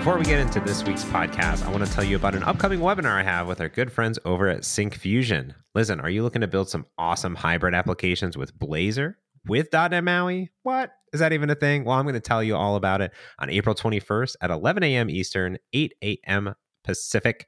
Before we get into this week's podcast, I want to tell you about an upcoming webinar I have with our good friends over at Syncfusion. Listen, are you looking to build some awesome hybrid applications with Blazor? With .NET MAUI? What? Is that even a thing? Well, I'm going to tell you all about it on April 21st at 11 a.m. Eastern, 8 a.m. Pacific.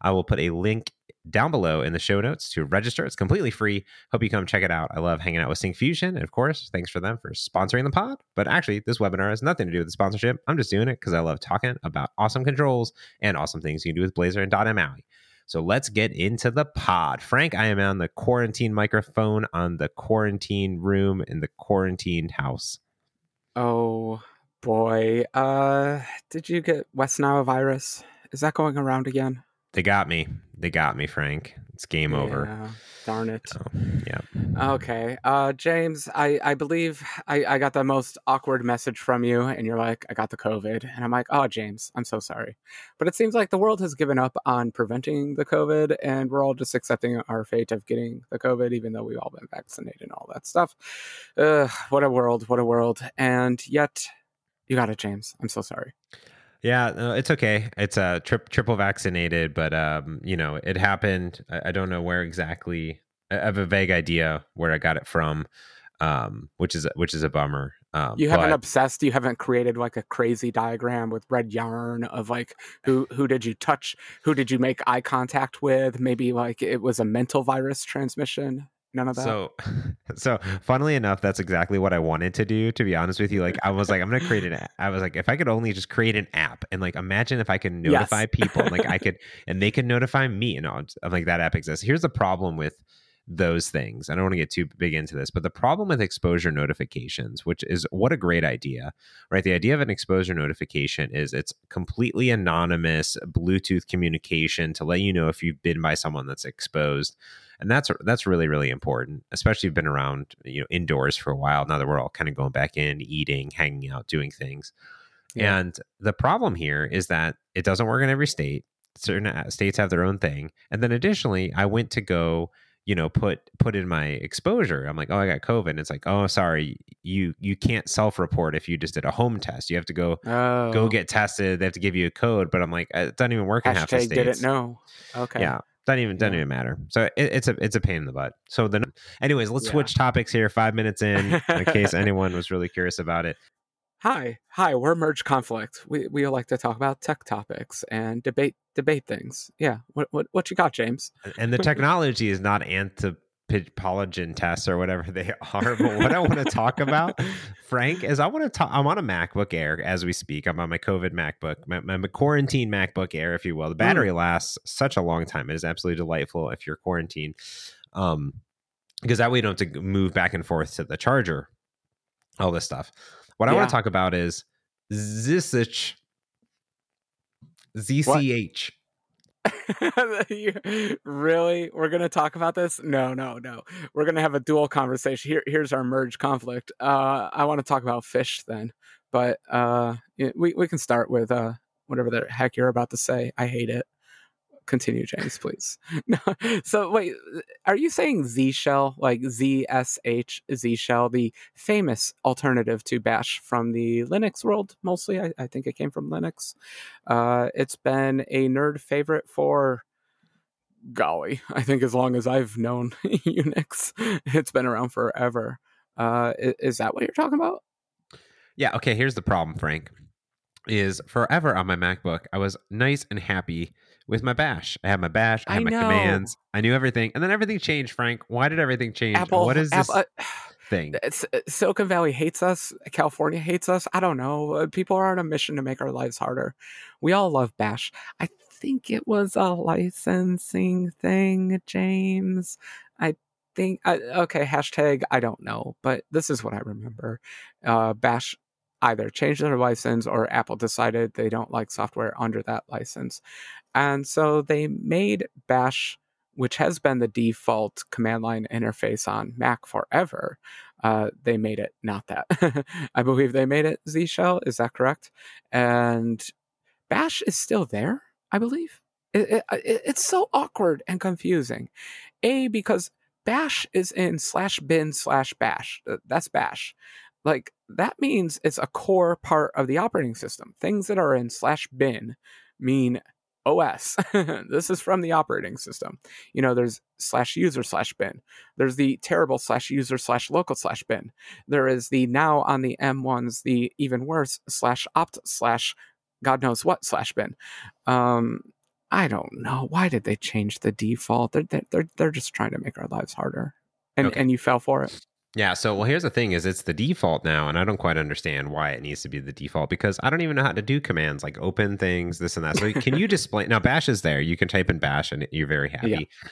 I will put a link down below in the show notes to register. It's completely free. Hope you come check it out. I love hanging out with Syncfusion. And of course, thanks for them for sponsoring the pod. But actually, this webinar has nothing to do with the sponsorship. I'm just doing it because I love talking about awesome controls and awesome things you can do with Blazor and MAUI. So let's get into the pod. Frank, I am on the quarantine microphone on the quarantine room in the quarantined house. Oh boy. Uh did you get West Nile virus? Is that going around again? They got me. They got me, Frank. It's game over. Darn it. So, yeah. Okay. Uh James, I I believe I I got the most awkward message from you and you're like, I got the COVID. And I'm like, "Oh, James, I'm so sorry." But it seems like the world has given up on preventing the COVID and we're all just accepting our fate of getting the COVID even though we've all been vaccinated and all that stuff. Uh what a world, what a world. And yet you got it, James. I'm so sorry. Yeah, no, it's okay. It's a uh, trip triple vaccinated, but um, you know, it happened. I, I, don't know where exactly. I have a vague idea where I got it from, um, which is which is a bummer. Um, you haven't but, obsessed. You haven't created like a crazy diagram with red yarn of like who who did you touch, who did you make eye contact with? Maybe like it was a mental virus transmission none of that. So, so funnily enough, that's exactly what I wanted to do. To be honest with you, like I was like, I'm gonna create an. App. I was like, if I could only just create an app and like imagine if I can notify yes. people, like I could, and they could notify me, and I'm like that app exists. Here's the problem with those things. I don't want to get too big into this, but the problem with exposure notifications, which is what a great idea, right? The idea of an exposure notification is it's completely anonymous Bluetooth communication to let you know if you've been by someone that's exposed and that's that's really really important especially if you've been around you know indoors for a while now that we're all kind of going back in eating hanging out doing things. Yeah. and the problem here is that it doesn't work in every state. Certain uh, states have their own thing. And then additionally i went to go you know put put in my exposure. I'm like oh i got covid. And it's like oh sorry you you can't self-report if you just did a home test. You have to go oh. go get tested. They have to give you a code. But i'm like it doesn't even work in half the states didn't know. Okay. Yeah doesn't even doesn't yeah. even matter. So it, it's a it's a pain in the butt. So then, anyways, let's yeah. switch topics here. Five minutes in, in case anyone was really curious about it. Hi, hi. We're Merge Conflict. We we like to talk about tech topics and debate debate things. Yeah. What what what you got, James? And the technology is not anti Pidpologen tests or whatever they are. But what I want to talk about, Frank, is I want to talk. I'm on a MacBook Air as we speak. I'm on my COVID MacBook, my, my quarantine MacBook Air, if you will. The battery mm. lasts such a long time. It is absolutely delightful if you're quarantined, um, because that way you don't have to move back and forth to the charger. All this stuff. What yeah. I want to talk about is ZSH. ZCH. really? We're gonna talk about this? No, no, no. We're gonna have a dual conversation. Here, here's our merge conflict. Uh, I want to talk about fish then, but uh, we we can start with uh, whatever the heck you're about to say. I hate it continue, James, please. no, so wait, are you saying Z shell like Z S H Z shell, the famous alternative to Bash from the Linux world? Mostly, I, I think it came from Linux. Uh, it's been a nerd favorite for golly, I think as long as I've known Unix, it's been around forever. Uh, is, is that what you're talking about? Yeah. Okay. Here's the problem, Frank. Is forever on my MacBook, I was nice and happy with my bash. I had my bash. I had I my commands. I knew everything, and then everything changed. Frank, why did everything change? Apple, what is this Apple, uh, thing? It's, uh, Silicon Valley hates us. California hates us. I don't know. Uh, people are on a mission to make our lives harder. We all love bash. I think it was a licensing thing, James. I think. Uh, okay, hashtag. I don't know, but this is what I remember. Uh, bash either changed their license or Apple decided they don't like software under that license. And so they made Bash, which has been the default command line interface on Mac forever, uh, they made it not that. I believe they made it Z Shell. Is that correct? And Bash is still there, I believe. It, it, it, it's so awkward and confusing. A, because Bash is in slash bin slash bash. That's Bash. Like that means it's a core part of the operating system. Things that are in slash bin mean OS. this is from the operating system. You know, there's slash user slash bin. There's the terrible slash user slash local slash bin. There is the now on the M1s, the even worse slash opt slash God knows what slash bin. Um, I don't know. Why did they change the default? They're, they're, they're just trying to make our lives harder. And, okay. and you fell for it. Yeah. So, well, here's the thing: is it's the default now, and I don't quite understand why it needs to be the default because I don't even know how to do commands like open things, this and that. So, can you display now? Bash is there. You can type in Bash, and you're very happy. Yeah.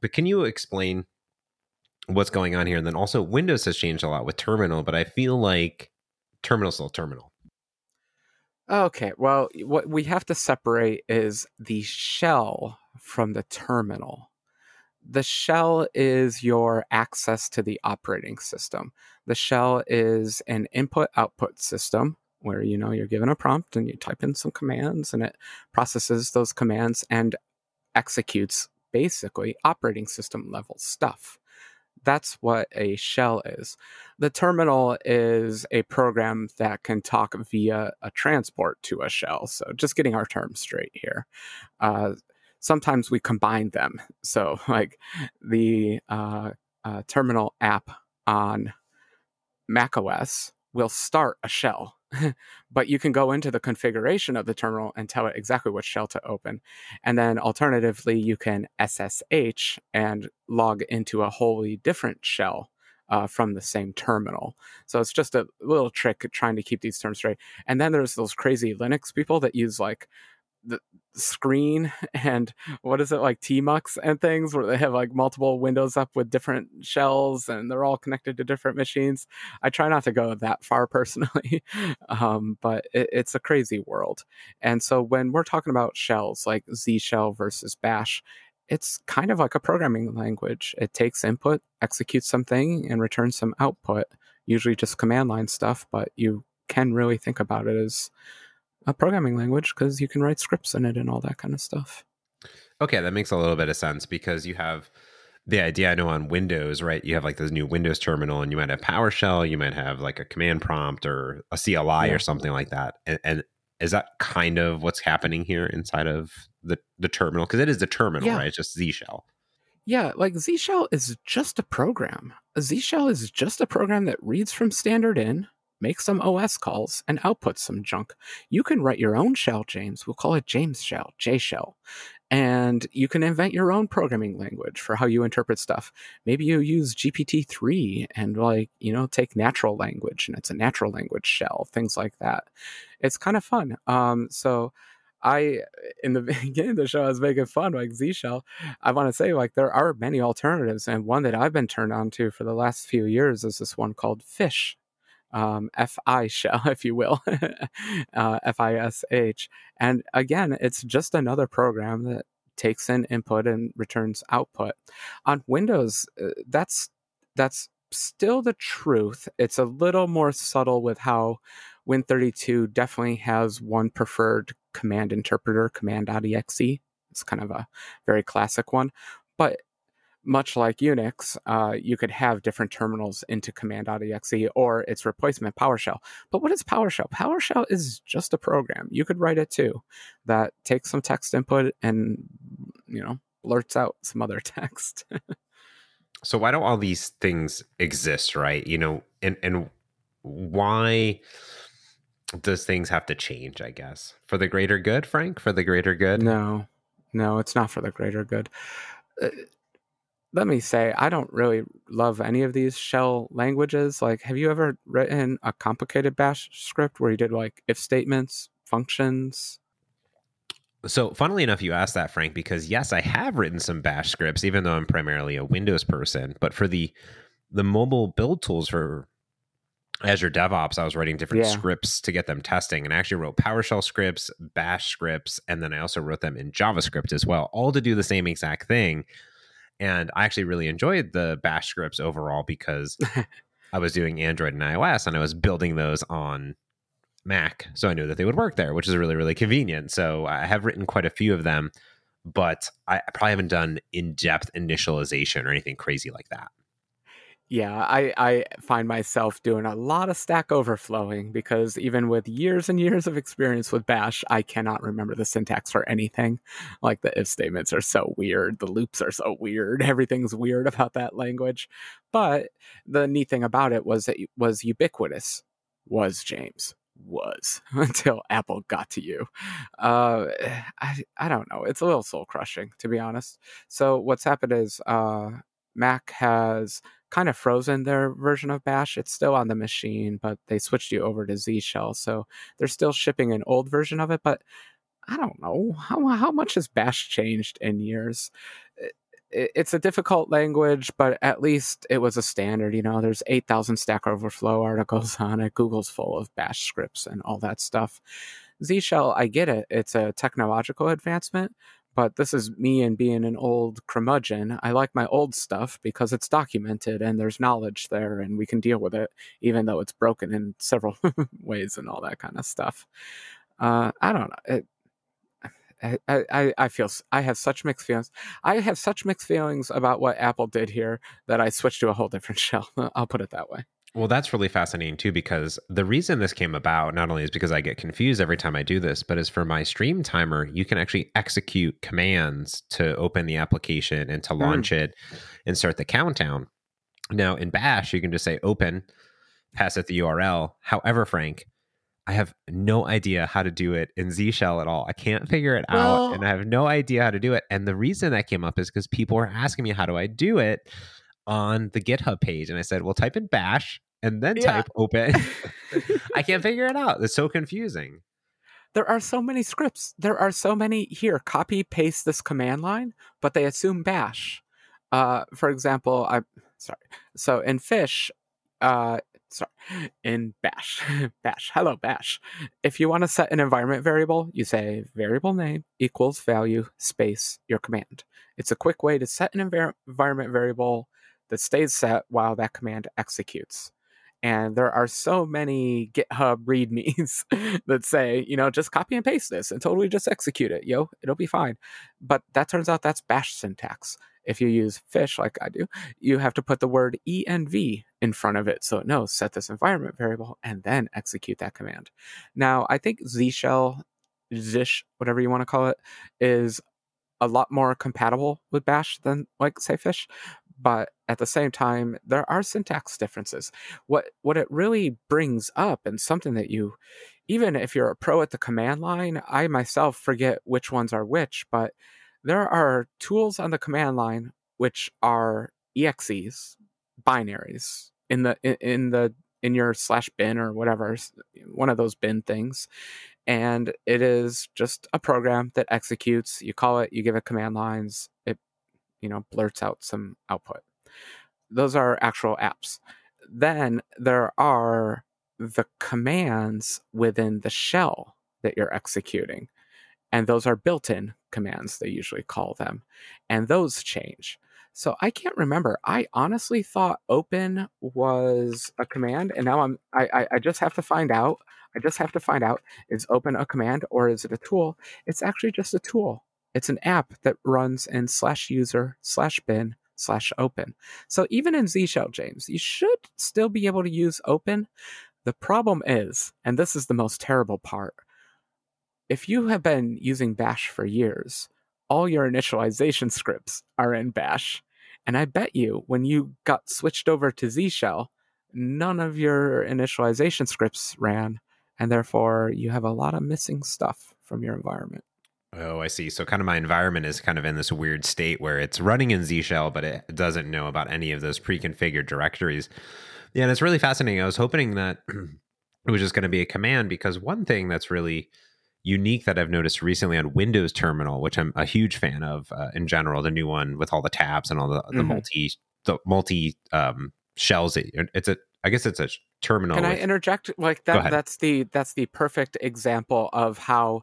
But can you explain what's going on here? And then also, Windows has changed a lot with Terminal, but I feel like Terminal's still Terminal. Okay. Well, what we have to separate is the shell from the terminal the shell is your access to the operating system. The shell is an input output system where you know you're given a prompt and you type in some commands and it processes those commands and executes basically operating system level stuff. That's what a shell is. The terminal is a program that can talk via a transport to a shell. So, just getting our terms straight here. Uh, sometimes we combine them. So, like the uh, uh, terminal app on macOS will start a shell, but you can go into the configuration of the terminal and tell it exactly what shell to open. And then alternatively, you can SSH and log into a wholly different shell uh, from the same terminal. So it's just a little trick trying to keep these terms straight. And then there's those crazy Linux people that use like the screen and what is it like tmux and things where they have like multiple windows up with different shells and they're all connected to different machines. I try not to go that far personally um, but it, it's a crazy world. And so when we're talking about shells like z shell versus bash it's kind of like a programming language. It takes input executes something and returns some output usually just command line stuff but you can really think about it as a programming language because you can write scripts in it and all that kind of stuff. Okay, that makes a little bit of sense because you have the idea I know on Windows, right? You have like this new Windows terminal and you might have PowerShell, you might have like a command prompt or a CLI yeah. or something like that. And, and, is that kind of what's happening here inside of the, the terminal? Because it is the terminal, yeah. right? It's just Z shell. Yeah, like Z shell is just a program. A Z shell is just a program that reads from standard in, make some OS calls, and output some junk. You can write your own shell, James. We'll call it James Shell, J Shell. And you can invent your own programming language for how you interpret stuff. Maybe you use GPT 3 and, like, you know, take natural language and it's a natural language shell, things like that. It's kind of fun. Um, so, I in the beginning of the show I was making fun like Z Shell. I want to say like there are many alternatives, and one that I've been turned on to for the last few years is this one called Fish um, FI shell, if you will, uh, FISH. And again, it's just another program that takes in input and returns output. On Windows, uh, that's that's still the truth. It's a little more subtle with how Win32 definitely has one preferred command interpreter, command.exe. It's kind of a very classic one. But much like Unix, uh, you could have different terminals into command.exe or its replacement PowerShell. But what is PowerShell? PowerShell is just a program. You could write it too that takes some text input and, you know, blurts out some other text. so why don't all these things exist, right? You know, and and why does things have to change, I guess? For the greater good, Frank? For the greater good? No. No, it's not for the greater good. Let me say, I don't really love any of these shell languages. Like, have you ever written a complicated bash script where you did like if statements, functions? So, funnily enough, you asked that, Frank, because yes, I have written some bash scripts, even though I'm primarily a Windows person. But for the the mobile build tools for Azure DevOps, I was writing different yeah. scripts to get them testing, and I actually wrote PowerShell scripts, Bash scripts, and then I also wrote them in JavaScript as well, all to do the same exact thing and I actually really enjoyed the bash scripts overall because I was doing Android and iOS and I was building those on Mac. So I knew that they would work there, which is really, really convenient. So I have written quite a few of them, but I probably haven't done in depth initialization or anything crazy like that. Yeah, I, I find myself doing a lot of stack overflowing because even with years and years of experience with Bash, I cannot remember the syntax for anything. Like the if statements are so weird, the loops are so weird, everything's weird about that language. But the neat thing about it was it was ubiquitous, was James was until Apple got to you. Uh, I I don't know. It's a little soul crushing to be honest. So what's happened is uh, Mac has kind of frozen their version of Bash. It's still on the machine, but they switched you over to Z Shell, so they're still shipping an old version of it. But I don't know how how much has Bash changed in years it's a difficult language, but at least it was a standard. You know, there's 8,000 Stack Overflow articles on it. Google's full of bash scripts and all that stuff. Z Shell, I get it. It's a technological advancement, but this is me and being an old curmudgeon. I like my old stuff because it's documented and there's knowledge there and we can deal with it, even though it's broken in several ways and all that kind of stuff. Uh, I don't know. It, I, I, I feel I have such mixed feelings. I have such mixed feelings about what Apple did here that I switched to a whole different shell. I'll put it that way. Well, that's really fascinating too, because the reason this came about not only is because I get confused every time I do this, but is for my stream timer, you can actually execute commands to open the application and to launch mm. it and start the countdown. Now in Bash, you can just say open, pass it the URL. However, Frank, I have no idea how to do it in Z Shell at all. I can't figure it well, out and I have no idea how to do it. And the reason that came up is because people were asking me, how do I do it on the GitHub page? And I said, well, type in bash and then yeah. type open. I can't figure it out. It's so confusing. There are so many scripts. There are so many here. Copy paste this command line, but they assume bash. Uh, for example, I'm sorry. So in Fish, uh, sorry, in bash, bash, hello bash. If you want to set an environment variable, you say variable name equals value space your command. It's a quick way to set an envir- environment variable that stays set while that command executes. And there are so many GitHub readmes that say, you know, just copy and paste this and totally just execute it. Yo, it'll be fine. But that turns out that's bash syntax. If you use fish like I do, you have to put the word env in front of it so it knows set this environment variable and then execute that command. Now, I think Z shell, Zish, whatever you want to call it, is a lot more compatible with bash than like say fish but at the same time there are syntax differences. What what it really brings up and something that you even if you're a pro at the command line i myself forget which ones are which but there are tools on the command line which are exes binaries in the in the in your slash bin or whatever one of those bin things and it is just a program that executes. You call it you give it command lines it you know blurts out some output. Those are actual apps. Then there are the commands within the shell that you're executing and those are built-in commands they usually call them and those change. So i can't remember. I honestly thought open was a command and now i'm i i just have to find out i just have to find out is open a command or is it a tool? It's actually just a tool it's an app that runs in slash user slash bin slash open. So even in Z Shell, James, you should still be able to use open. The problem is, and this is the most terrible part, if you have been using Bash for years, all your initialization scripts are in Bash. And I bet you when you got switched over to Z Shell, none of your initialization scripts ran. And therefore, you have a lot of missing stuff from your environment. Oh, I see. So kind of my environment is kind of in this weird state where it's running in Z shell, but it doesn't know about any of those pre-configured directories. Yeah, and it's really fascinating. I was hoping that it was just going to be a command because one thing that's really unique that I've noticed recently on Windows Terminal, which I'm a huge fan of uh, in general, the new one with all the tabs and all the, the mm-hmm. multi the multi um, shells. It's a I guess it's a terminal. Can with... I interject? Like that? That's the that's the perfect example of how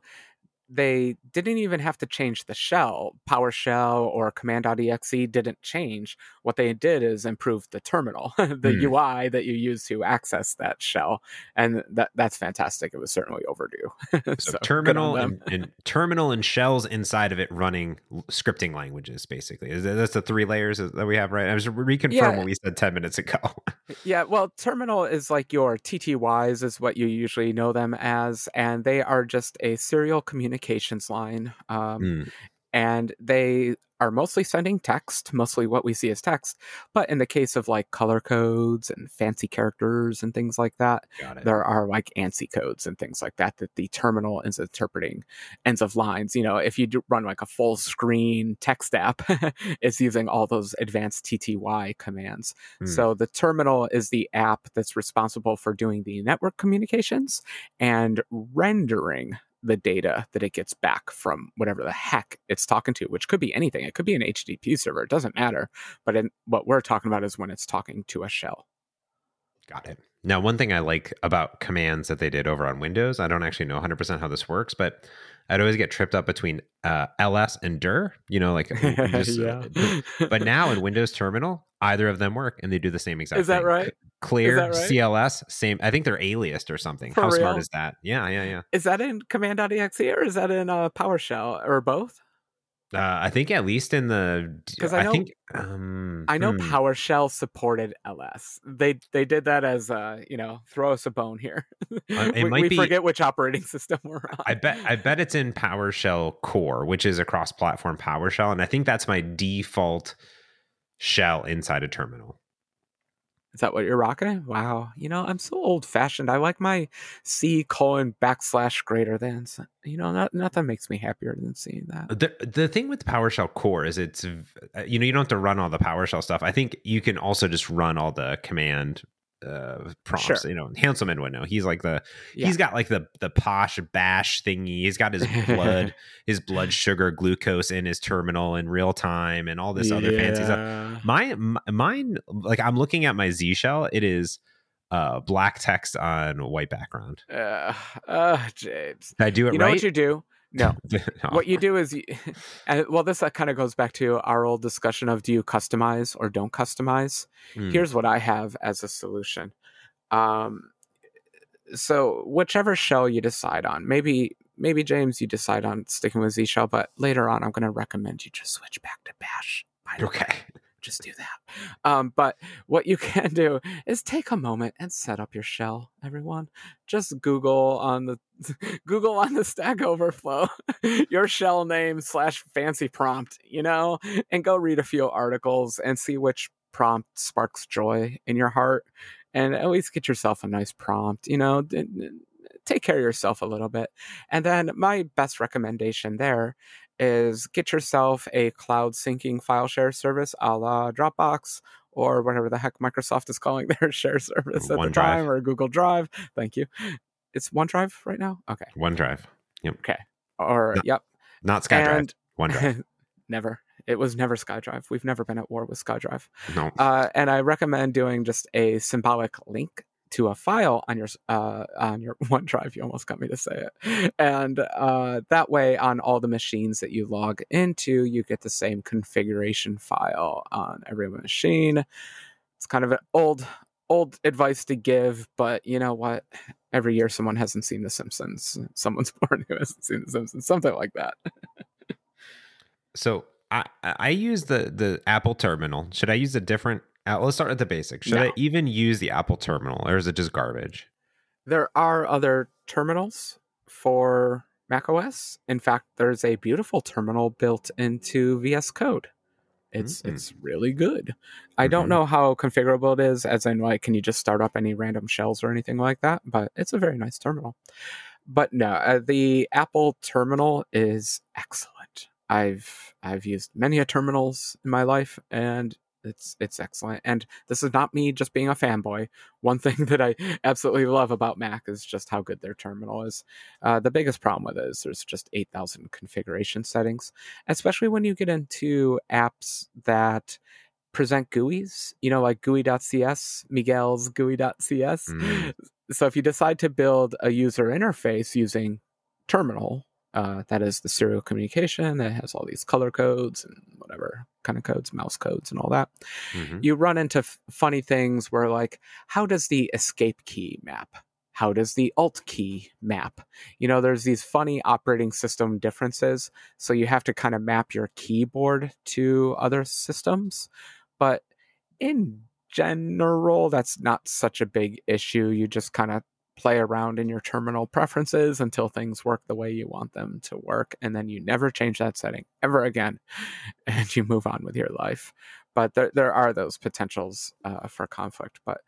they didn't even have to change the shell. PowerShell or command.exe didn't change. What they did is improve the terminal, the mm. UI that you use to access that shell. And that that's fantastic. It was certainly overdue. so, so, terminal and, and, terminal and shells inside of it running scripting languages, basically. Is that, that's the three layers that we have, right? I was reconfirm yeah. what we said 10 minutes ago. yeah, well, terminal is like your TTYs is what you usually know them as, and they are just a serial communications line. Um, mm. And they are mostly sending text, mostly what we see as text. But in the case of like color codes and fancy characters and things like that, there are like ANSI codes and things like that that the terminal is interpreting ends of lines. You know, if you run like a full screen text app, it's using all those advanced TTY commands. Hmm. So the terminal is the app that's responsible for doing the network communications and rendering the data that it gets back from whatever the heck it's talking to, which could be anything. It could be an HTTP server. It doesn't matter. But in, what we're talking about is when it's talking to a shell. Got it. Now, one thing I like about commands that they did over on Windows, I don't actually know 100% how this works, but I'd always get tripped up between uh, ls and dir, you know, like just, yeah. but now in Windows Terminal, either of them work and they do the same exact Is that right? Clear, that right? CLS, same. I think they're aliased or something. For How real? smart is that? Yeah, yeah, yeah. Is that in command.exe or is that in uh, PowerShell or both? Uh, I think at least in the because I, I, think um, I know hmm. PowerShell supported LS. They they did that as uh you know throw us a bone here. Uh, it we, might we be, forget which operating system we're on. I bet I bet it's in PowerShell Core, which is a cross-platform PowerShell, and I think that's my default shell inside a terminal. Is that what you're rocking? Wow. You know, I'm so old fashioned. I like my C colon backslash greater than. You know, not, nothing makes me happier than seeing that. The the thing with PowerShell core is it's uh, you know you don't have to run all the PowerShell stuff. I think you can also just run all the command uh, prompts. Sure. You know, Hanselman would know. He's like the yeah. he's got like the the posh bash thingy. He's got his blood his blood sugar glucose in his terminal in real time and all this yeah. other fancy stuff. My, mine like I'm looking at my Z shell. It is uh black text on white background. Uh, uh James. Did I do it you right? know what you do? No. no. What you do is, you, and well, this uh, kind of goes back to our old discussion of do you customize or don't customize. Mm. Here's what I have as a solution. Um, so whichever shell you decide on, maybe maybe James, you decide on sticking with Z shell, but later on, I'm going to recommend you just switch back to Bash. Okay just do that. Um, but what you can do is take a moment and set up your shell, everyone. Just Google on the Google on the Stack Overflow your shell name slash fancy prompt, you know, and go read a few articles and see which prompt sparks joy in your heart, and at least get yourself a nice prompt, you know. Take care of yourself a little bit. And then my best recommendation there is get yourself a cloud syncing file share service a la Dropbox or whatever the heck Microsoft is calling their share service at OneDrive. the time or Google Drive. Thank you. It's OneDrive right now? Okay. OneDrive. Yep. Okay. Or, no, yep. Not SkyDrive. And, OneDrive. never. It was never SkyDrive. We've never been at war with SkyDrive. No. Uh, and I recommend doing just a symbolic link to a file on your uh, on your OneDrive. You almost got me to say it, and uh, that way, on all the machines that you log into, you get the same configuration file on every machine. It's kind of an old old advice to give, but you know what? Every year, someone hasn't seen The Simpsons. Someone's born who hasn't seen The Simpsons. Something like that. so I I use the the Apple terminal. Should I use a different uh, let's start at the basics. Should no. I even use the Apple terminal or is it just garbage? There are other terminals for macOS. In fact, there's a beautiful terminal built into VS Code. It's mm-hmm. it's really good. I mm-hmm. don't know how configurable it is, as in like can you just start up any random shells or anything like that, but it's a very nice terminal. But no, uh, the Apple terminal is excellent. I've I've used many a terminals in my life, and it's it's excellent and this is not me just being a fanboy one thing that i absolutely love about mac is just how good their terminal is uh, the biggest problem with it is there's just 8000 configuration settings especially when you get into apps that present GUIs, you know, like GUI.cs, Miguel's GUI.cs. Mm. So if you decide to build a user interface using terminal Uh, that is the serial communication that has all these color codes and whatever kind of codes, mouse codes, and all that. Mm-hmm. You run into f- funny things where, like, how does the escape key map? How does the alt key map? You know, there's these funny operating system differences. So you have to kind of map your keyboard to other systems. But in general, that's not such a big issue. You just kind of play around in your terminal preferences until things work the way you want them to work. And then you never change that setting ever again. And you move on with your life. But there, there are those potentials uh, for conflict. But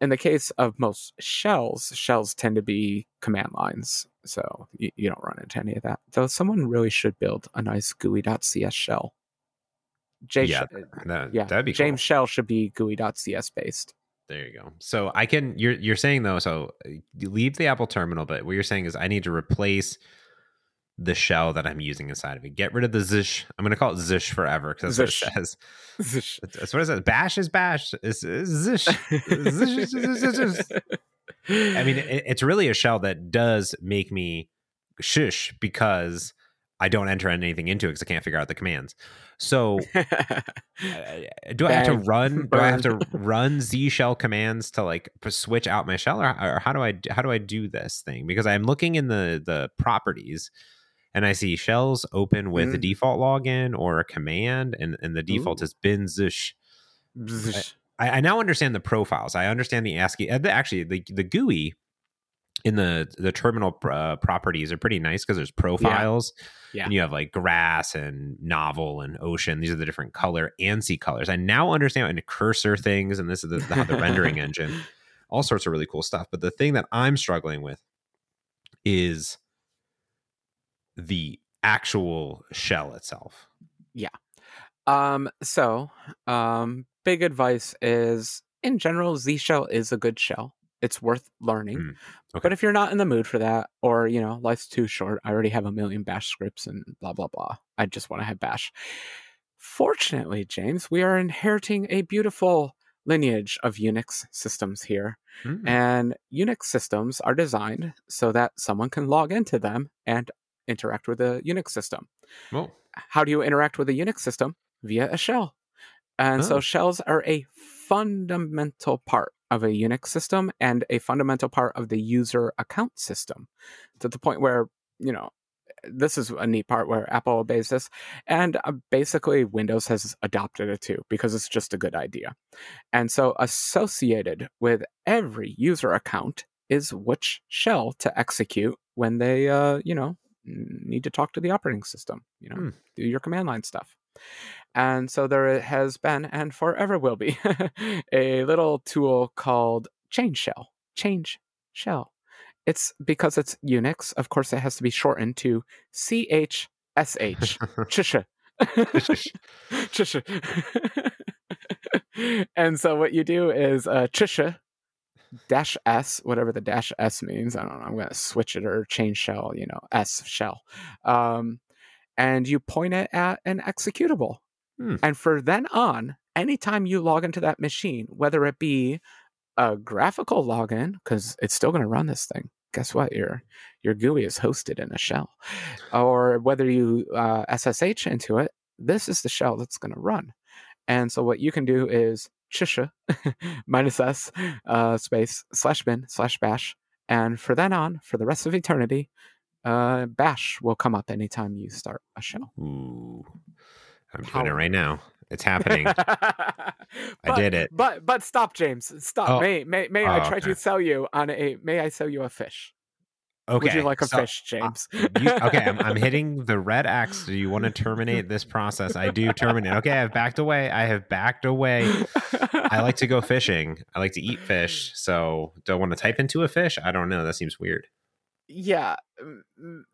in the case of most shells, shells tend to be command lines. So you, you don't run into any of that. Though someone really should build a nice GUI.cs shell. J yeah, that, yeah, that'd be James cool. Shell should be GUI.cs based. There you go. So I can you're you're saying though, so eh, you leave the Apple terminal, but what you're saying is I need to replace the shell that I'm using inside of it. Get rid of the zish. I'm gonna call it zish forever because that's zish. what it says. Zish. That's what it says. Bash is bash. Is zish. zish, zish, zish. I mean, it, it's really a shell that does make me shush because I don't enter anything into it because I can't figure out the commands. So, do I have to run? Do I have to run Z shell commands to like switch out my shell, or, or how do I how do I do this thing? Because I'm looking in the the properties, and I see shells open with mm. a default login or a command, and and the default Ooh. is bin zish. I, I, now understand the profiles. I understand the ASCII. Uh, actually, the the GUI in the the terminal uh, properties are pretty nice because there's profiles. Yeah. yeah. And you have like grass and novel and ocean. These are the different color ANSI colors. I now understand and cursor things, and this is the, the, the rendering engine. All sorts of really cool stuff. But the thing that I'm struggling with is the actual shell itself. Yeah. Um. So, um. Big advice is in general, Z shell is a good shell it's worth learning. Mm, okay. But if you're not in the mood for that, or you know, life's too short, I already have a million bash scripts and blah blah blah. I just want to have bash. Fortunately, James, we are inheriting a beautiful lineage of Unix systems here. Mm. And Unix systems are designed so that someone can log into them and interact with a Unix system. Well, How do you interact with a Unix system? Via a shell. And oh. so shells are a fundamental part of a Unix system and a fundamental part of the user account system to the point where, you know, this is a neat part where Apple obeys this. And uh, basically, Windows has adopted it too because it's just a good idea. And so, associated with every user account is which shell to execute when they, uh, you know, need to talk to the operating system, you know, hmm. do your command line stuff. And so there has been and forever will be a little tool called Change Shell. Change Shell. It's because it's Unix, of course, it has to be shortened to CHSH. Chisha. Chisha. and so what you do is uh, Chisha dash S, whatever the dash S means. I don't know. I'm going to switch it or change shell, you know, S shell. Um, and you point it at an executable. Hmm. And for then on, anytime you log into that machine, whether it be a graphical login, because it's still going to run this thing. Guess what? Your your GUI is hosted in a shell, or whether you uh, SSH into it, this is the shell that's going to run. And so what you can do is chisha minus s uh, space slash bin slash bash, and for then on, for the rest of eternity, uh, bash will come up anytime you start a shell. Ooh. I'm doing it right now. It's happening. but, I did it. But but stop, James. Stop. Oh. May may may oh, I try okay. to sell you on a may I sell you a fish? Okay. Would you like a so, fish, uh, James? Uh, you, okay, I'm, I'm, hitting the red X. Do you want to terminate this process? I do terminate. Okay, I've backed away. I have backed away. I like to go fishing. I like to eat fish. So, do I want to type into a fish? I don't know. That seems weird yeah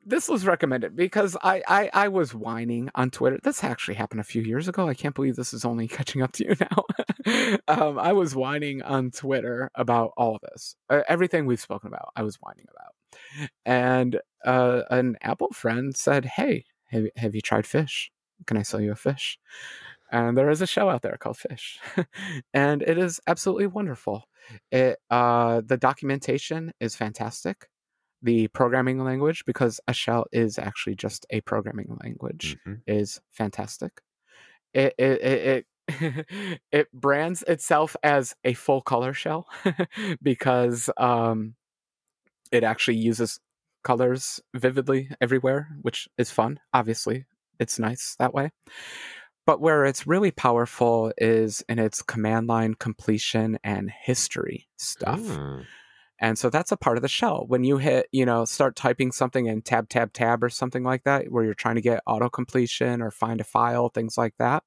this was recommended because I, I i was whining on twitter this actually happened a few years ago i can't believe this is only catching up to you now um, i was whining on twitter about all of this everything we've spoken about i was whining about and uh, an apple friend said hey have, have you tried fish? Can i sell you a fish? And there is a show out there called fish and it is absolutely wonderful it uh, the documentation is fantastic the programming language because a shell is actually just a programming language mm-hmm. is fantastic. It it it it, it brands itself as a full color shell because um, it actually uses colors vividly everywhere, which is fun. Obviously, it's nice that way. But where it's really powerful is in its command line completion and history stuff. Mm. And so that's a part of the shell. When you hit, you know, start typing something in tab, tab, tab or something like that, where you're trying to get auto completion or find a file, things like that.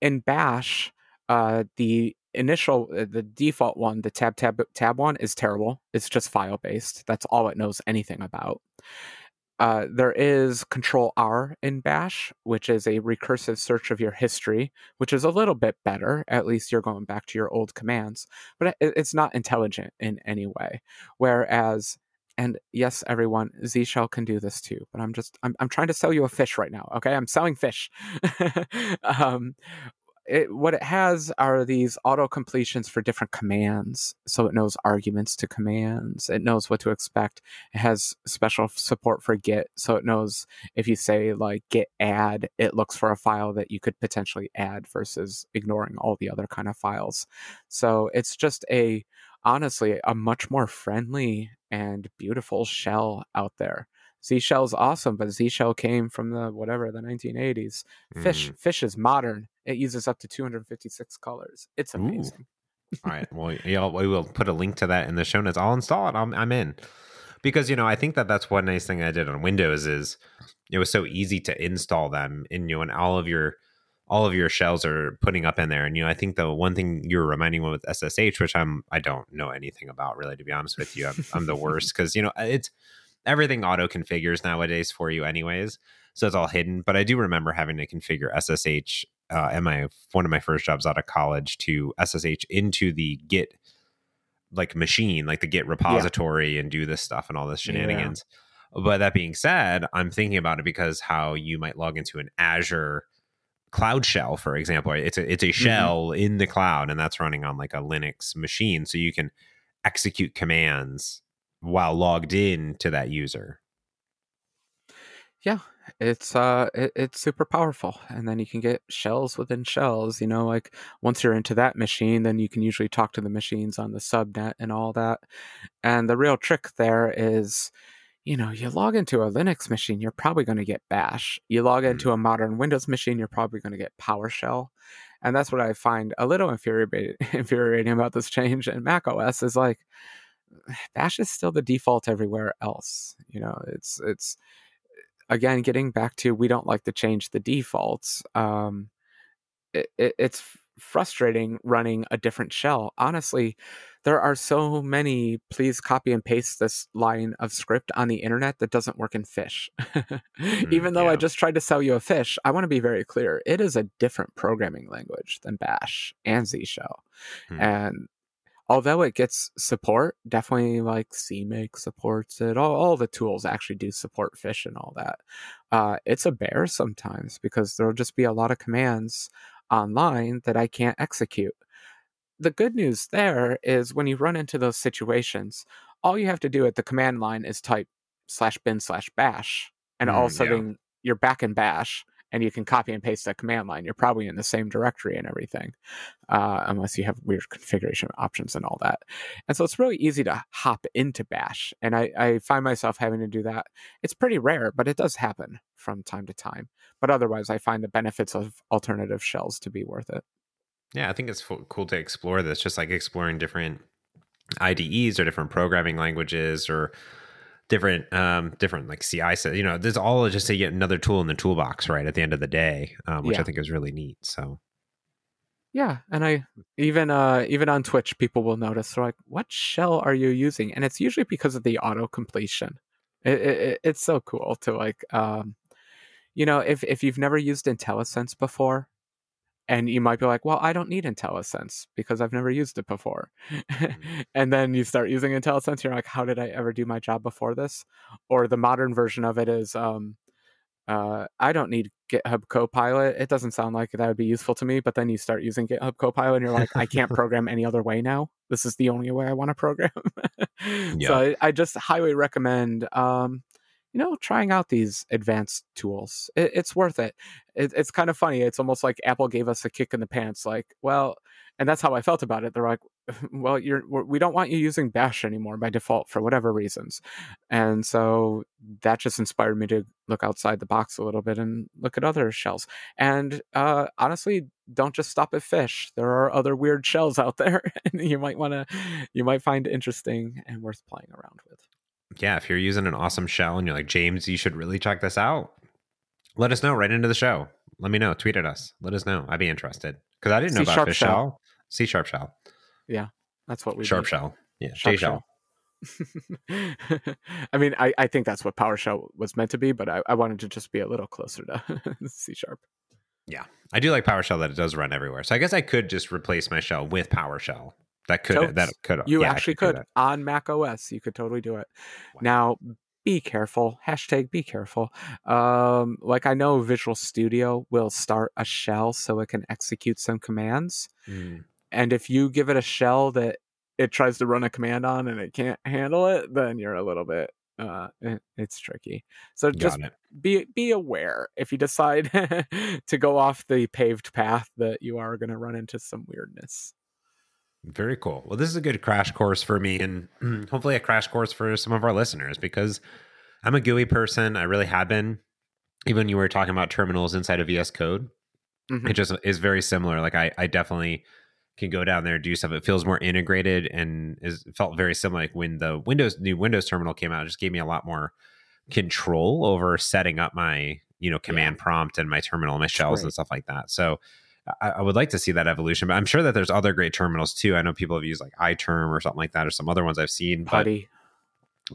In Bash, uh, the initial, uh, the default one, the tab, tab, tab one is terrible. It's just file based. That's all it knows anything about. Uh, there is Control R in Bash, which is a recursive search of your history, which is a little bit better. At least you're going back to your old commands, but it, it's not intelligent in any way. Whereas, and yes, everyone, Z Shell can do this too. But I'm just I'm I'm trying to sell you a fish right now. Okay, I'm selling fish. um, it, what it has are these auto completions for different commands. So it knows arguments to commands. It knows what to expect. It has special support for Git. So it knows if you say like git add, it looks for a file that you could potentially add versus ignoring all the other kind of files. So it's just a honestly a much more friendly and beautiful shell out there. Z Shell's awesome, but Z Shell came from the whatever the 1980s. Fish, mm. fish is modern. It uses up to 256 colors. It's amazing. All right. Well, yeah, we will put a link to that in the show notes. I'll install it. I'm, I'm in because you know I think that that's one nice thing I did on Windows is it was so easy to install them, and you know, and all of your all of your shells are putting up in there. And you know, I think the one thing you're reminding me with SSH, which I'm I don't know anything about really, to be honest with you, I'm, I'm the worst because you know it's everything auto configures nowadays for you anyways so it's all hidden but i do remember having to configure ssh uh, at my one of my first jobs out of college to ssh into the git like machine like the git repository yeah. and do this stuff and all this shenanigans yeah. but that being said i'm thinking about it because how you might log into an azure cloud shell for example it's a it's a mm-hmm. shell mm-hmm. in the cloud and that's running on like a linux machine so you can execute commands while logged in to that user. Yeah, it's uh it, it's super powerful and then you can get shells within shells, you know, like once you're into that machine then you can usually talk to the machines on the subnet and all that. And the real trick there is you know, you log into a Linux machine, you're probably going to get Bash. You log into mm. a modern Windows machine, you're probably going to get PowerShell. And that's what I find a little infuriating, infuriating about this change in Mac OS is like, Bash is still the default everywhere else. You know, it's it's again getting back to we don't like to change the defaults. Um, it, it, it's frustrating running a different shell. Honestly, there are so many please copy and paste this line of script on the internet that doesn't work in fish. mm, Even though yeah. I just tried to sell you a fish, I want to be very clear. It is a different programming language than Bash and Z shell. Mm. And although it gets support, definitely like CMake supports it. All, all the tools actually do support fish and all that. Uh, it's a bear sometimes because there'll just be a lot of commands online that I can't execute. The good news there is when you run into those situations, all you have to do at the command line is type slash bin slash bash, and mm, all of a sudden yeah. you're back in bash and you can copy and paste that command line. You're probably in the same directory and everything, uh, unless you have weird configuration options and all that. And so it's really easy to hop into Bash. And I, I find myself having to do that. It's pretty rare, but it does happen from time to time. But otherwise, I find the benefits of alternative shells to be worth it. Yeah, I think it's cool to explore this, just like exploring different IDEs or different programming languages or different um different like ci set, you know there's all just to get another tool in the toolbox right at the end of the day um, which yeah. i think is really neat so. Yeah and i even uh even on twitch people will notice they're like what shell are you using? And it's usually because of the auto completion it, it, it's so cool to like um you know if if you've never used intellisense before and you might be like, well, I don't need IntelliSense because I've never used it before. Mm-hmm. and then you start using IntelliSense, you're like, how did I ever do my job before this? Or the modern version of it is, um, uh, I don't need GitHub Copilot. It doesn't sound like that would be useful to me. But then you start using GitHub Copilot, and you're like, I can't program any other way now. this is the only way I want to program. yeah. So I, I, just highly recommend, um, you know, trying out these advanced tools. It, it's worth it. it. It's kind of funny. It's almost like Apple gave us a kick in the pants. Like, well, and that's how I felt about it. They're like, well, you're we don't want you using Bash anymore by default for whatever reasons, and so that just inspired me to look outside the box a little bit and look at other shells. And uh, honestly, don't just stop at fish. There are other weird shells out there, and you might want to you might find interesting and worth playing around with. Yeah, if you're using an awesome shell and you're like James, you should really check this out. Let us know right into the show. Let me know. Tweet at us. Let us know. I'd be interested because I didn't know C about fish shell. shell. C sharp shell. Yeah, that's what we sharp shell. Yeah, sharp shell. I mean, I, I think that's what PowerShell was meant to be, but I, I wanted to just be a little closer to C sharp. Yeah, I do like PowerShell that it does run everywhere. So I guess I could just replace my shell with PowerShell. That could Totes. that could you yeah, actually could, could on Mac OS. You could totally do it. Wow. Now be careful. Hashtag be careful. Um, like I know Visual Studio will start a shell so it can execute some commands. Mm. And if you give it a shell that it tries to run a command on and it can't handle it, then you're a little bit uh it's tricky. So just be be aware if you decide to go off the paved path that you are going to run into some weirdness. Very cool. Well, this is a good crash course for me and hopefully a crash course for some of our listeners because I'm a GUI person. I really have been. Even you were talking about terminals inside of VS Code, mm-hmm. it just is very similar. Like I, I definitely can go down there and do stuff. It feels more integrated and is felt very similar. Like when the Windows new Windows terminal came out, it just gave me a lot more control over setting up my you know command yeah. prompt and my terminal my shells and stuff like that. So I, I, would like to see that evolution, but I'm sure that there's other great terminals too. I know people have used like iTerm or something like that, or some other ones I've seen. Putty,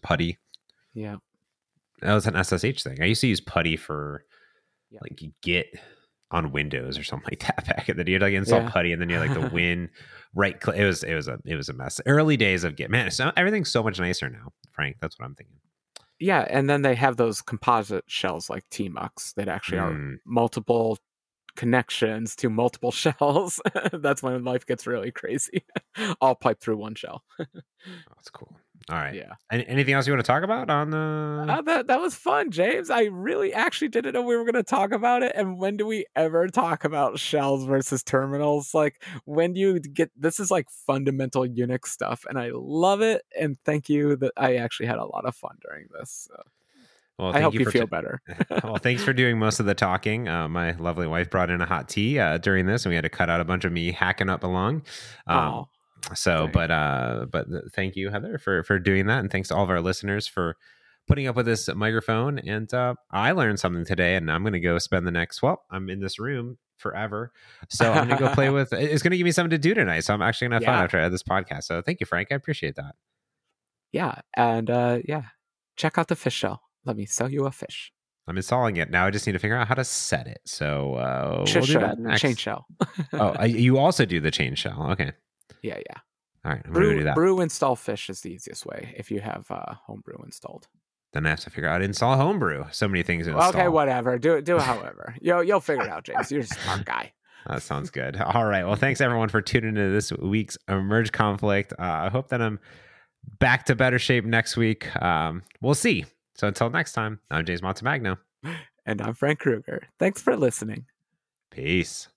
Putty, yeah, that was an SSH thing. I used to use Putty for yeah. like Git on Windows or something like that back in the day. You like install yeah. Putty and then you like the win right click. It was it was a it was a mess. Early days of Git, man. So everything's so much nicer now, Frank. That's what I'm thinking. Yeah, and then they have those composite shells like Tmux that actually mm. are multiple connections to multiple shells. That's when life gets really crazy. All piped through one shell. oh, that's cool. All right. Yeah. Any, anything else you want to talk about on the? Uh, that that was fun, James. I really actually didn't know we were going to talk about it. And when do we ever talk about shells versus terminals? Like, when do you get? This is like fundamental Unix stuff, and I love it. And thank you that I actually had a lot of fun during this. So. Well, I hope you, you feel t- better. well, thanks for doing most of the talking. Uh, my lovely wife brought in a hot tea uh, during this, and we had to cut out a bunch of me hacking up along. Um, oh, so, but uh, but thank you, Heather, for for doing that, and thanks to all of our listeners for putting up with this microphone. And uh, I learned something today, and I'm going to go spend the next. Well, I'm in this room forever, so I'm going to go play with. It's going to give me something to do tonight, so I'm actually going to have yeah. fun after I this podcast. So, thank you, Frank. I appreciate that. Yeah, and uh, yeah, check out the fish show let me sell you a fish. I'm installing it now. I just need to figure out how to set it. So uh, we'll do that next. change shell. oh, I, you also do the change shell. Okay. Yeah, yeah. All right, I'm brew, gonna do that. Brew install fish is the easiest way if you have uh, homebrew installed. Then I have to figure out install homebrew. So many things install. Okay, whatever. Do it. Do it. However, you'll you'll figure it out, James. You're a smart guy. That sounds good. All right. Well, thanks everyone for tuning into this week's Emerge Conflict. Uh, I hope that I'm back to better shape next week. Um, we'll see. So until next time, I'm James Montemagno. And I'm Frank Krueger. Thanks for listening. Peace.